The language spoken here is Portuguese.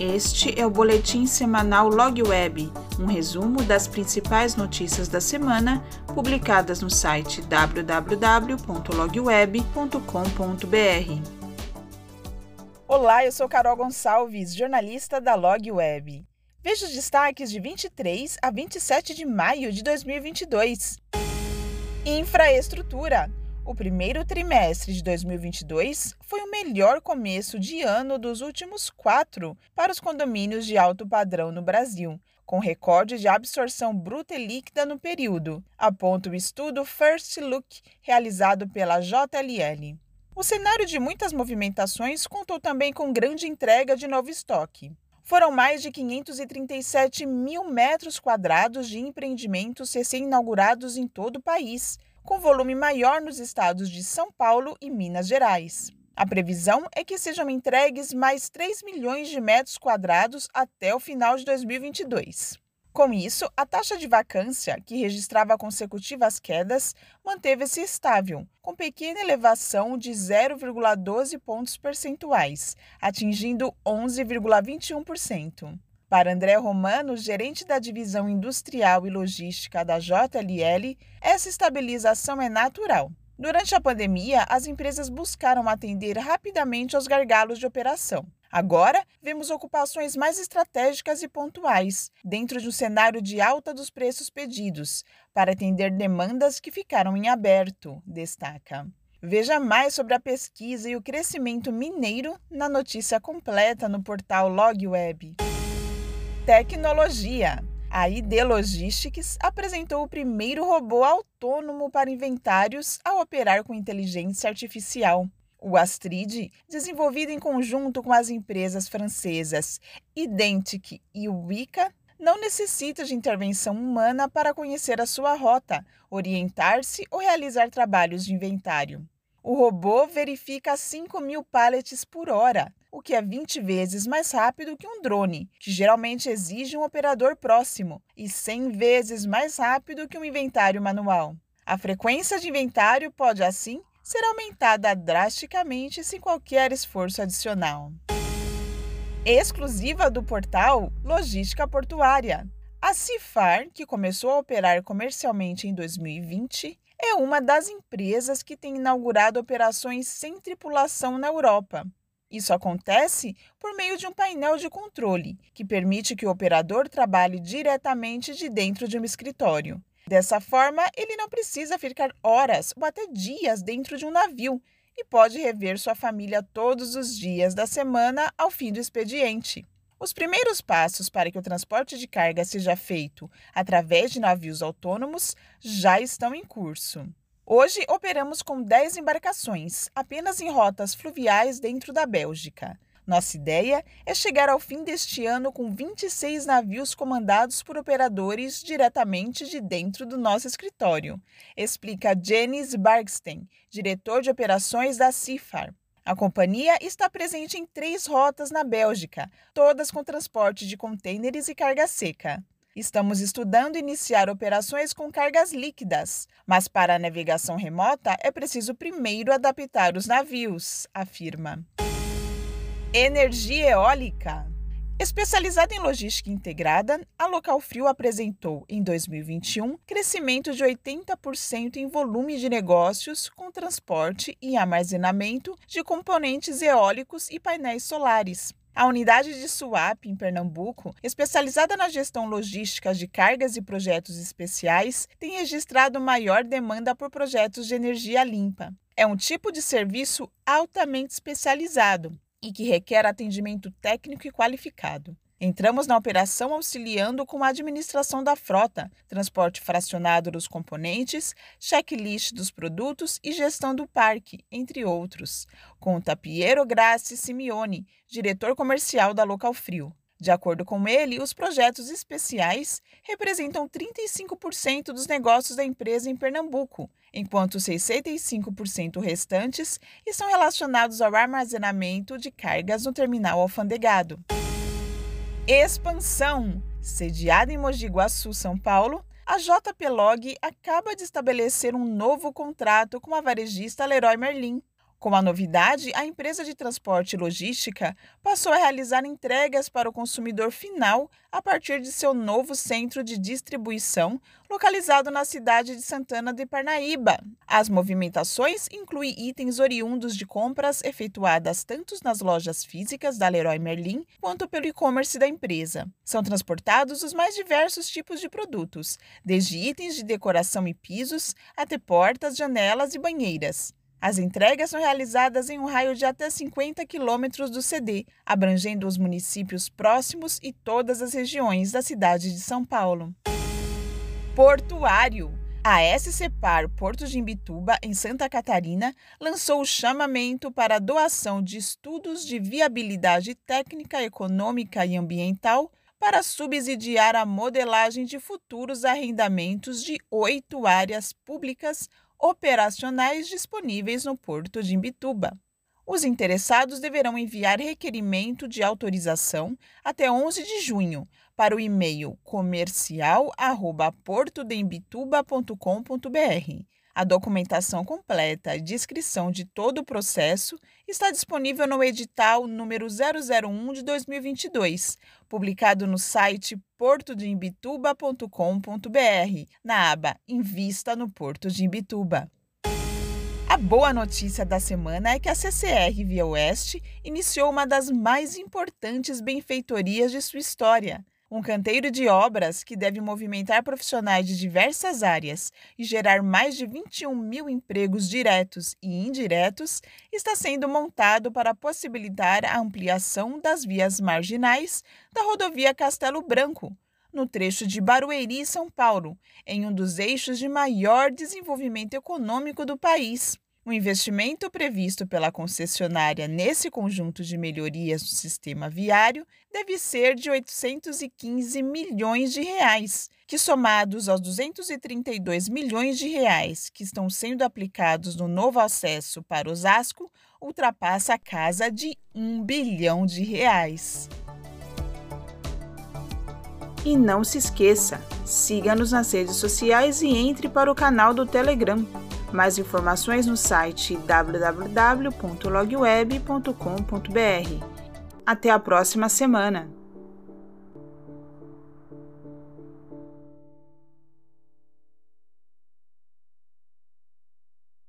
Este é o boletim semanal Log Web, um resumo das principais notícias da semana publicadas no site www.logweb.com.br. Olá, eu sou Carol Gonçalves, jornalista da Log Web. Veja os destaques de 23 a 27 de maio de 2022. Infraestrutura. O primeiro trimestre de 2022 foi o melhor começo de ano dos últimos quatro para os condomínios de alto padrão no Brasil, com recorde de absorção bruta e líquida no período, aponta o estudo First Look realizado pela JLL. O cenário de muitas movimentações contou também com grande entrega de novo estoque. Foram mais de 537 mil metros quadrados de empreendimentos recém-inaugurados em todo o país, com volume maior nos estados de São Paulo e Minas Gerais. A previsão é que sejam entregues mais 3 milhões de metros quadrados até o final de 2022. Com isso, a taxa de vacância, que registrava consecutivas quedas, manteve-se estável, com pequena elevação de 0,12 pontos percentuais, atingindo 11,21%. Para André Romano, gerente da divisão industrial e logística da JLL, essa estabilização é natural. Durante a pandemia, as empresas buscaram atender rapidamente aos gargalos de operação. Agora, vemos ocupações mais estratégicas e pontuais, dentro de um cenário de alta dos preços pedidos, para atender demandas que ficaram em aberto, destaca. Veja mais sobre a pesquisa e o crescimento mineiro na notícia completa no portal LogWeb. Tecnologia. A ID Logistics apresentou o primeiro robô autônomo para inventários a operar com inteligência artificial. O Astrid, desenvolvido em conjunto com as empresas francesas Identic e Wika, não necessita de intervenção humana para conhecer a sua rota, orientar-se ou realizar trabalhos de inventário. O robô verifica 5 mil pallets por hora, o que é 20 vezes mais rápido que um drone, que geralmente exige um operador próximo, e 100 vezes mais rápido que um inventário manual. A frequência de inventário pode, assim, ser aumentada drasticamente sem qualquer esforço adicional. Exclusiva do portal Logística Portuária. A Cifar, que começou a operar comercialmente em 2020, é uma das empresas que tem inaugurado operações sem tripulação na Europa. Isso acontece por meio de um painel de controle, que permite que o operador trabalhe diretamente de dentro de um escritório. Dessa forma, ele não precisa ficar horas ou até dias dentro de um navio e pode rever sua família todos os dias da semana ao fim do expediente. Os primeiros passos para que o transporte de carga seja feito através de navios autônomos já estão em curso. Hoje operamos com 10 embarcações, apenas em rotas fluviais dentro da Bélgica. Nossa ideia é chegar ao fim deste ano com 26 navios comandados por operadores diretamente de dentro do nosso escritório, explica Janice Bargstein, diretor de operações da CIFAR. A companhia está presente em três rotas na Bélgica, todas com transporte de contêineres e carga seca. Estamos estudando iniciar operações com cargas líquidas, mas para a navegação remota é preciso primeiro adaptar os navios, afirma. Energia eólica. Especializada em logística integrada, a Local Frio apresentou, em 2021, crescimento de 80% em volume de negócios com transporte e armazenamento de componentes eólicos e painéis solares. A unidade de SUAP em Pernambuco, especializada na gestão logística de cargas e projetos especiais, tem registrado maior demanda por projetos de energia limpa. É um tipo de serviço altamente especializado e que requer atendimento técnico e qualificado. Entramos na operação auxiliando com a administração da frota, transporte fracionado dos componentes, checklist dos produtos e gestão do parque, entre outros, conta Piero Grassi Simeone, diretor comercial da Local Frio. De acordo com ele, os projetos especiais representam 35% dos negócios da empresa em Pernambuco, enquanto 65% restantes estão relacionados ao armazenamento de cargas no terminal alfandegado. Expansão. Sediada em Mogi Guaçu, São Paulo, a JP Log acaba de estabelecer um novo contrato com a varejista Leroy Merlin. Com a novidade, a empresa de transporte e logística passou a realizar entregas para o consumidor final a partir de seu novo centro de distribuição, localizado na cidade de Santana de Parnaíba. As movimentações incluem itens oriundos de compras efetuadas tanto nas lojas físicas da Leroy Merlin quanto pelo e-commerce da empresa. São transportados os mais diversos tipos de produtos, desde itens de decoração e pisos até portas, janelas e banheiras. As entregas são realizadas em um raio de até 50 quilômetros do CD, abrangendo os municípios próximos e todas as regiões da cidade de São Paulo. Portuário. A SCPAR Porto de Imbituba, em Santa Catarina, lançou o chamamento para a doação de estudos de viabilidade técnica, econômica e ambiental para subsidiar a modelagem de futuros arrendamentos de oito áreas públicas operacionais disponíveis no porto de Imbituba. Os interessados deverão enviar requerimento de autorização até 11 de junho para o e-mail comercial@portodeimbituba.com.br a documentação completa e descrição de todo o processo está disponível no edital número 001 de 2022, publicado no site portodeimbituba.com.br, na aba Invista no Porto de Imbituba. A boa notícia da semana é que a CCR Via Oeste iniciou uma das mais importantes benfeitorias de sua história um canteiro de obras que deve movimentar profissionais de diversas áreas e gerar mais de 21 mil empregos diretos e indiretos está sendo montado para possibilitar a ampliação das vias marginais da rodovia Castelo Branco, no trecho de Barueri, São Paulo, em um dos eixos de maior desenvolvimento econômico do país. O investimento previsto pela concessionária nesse conjunto de melhorias do sistema viário deve ser de 815 milhões de reais, que somados aos 232 milhões de reais que estão sendo aplicados no novo acesso para Osasco, ultrapassa a casa de 1 bilhão de reais. E não se esqueça, siga-nos nas redes sociais e entre para o canal do Telegram mais informações no site www.logweb.com.br. Até a próxima semana!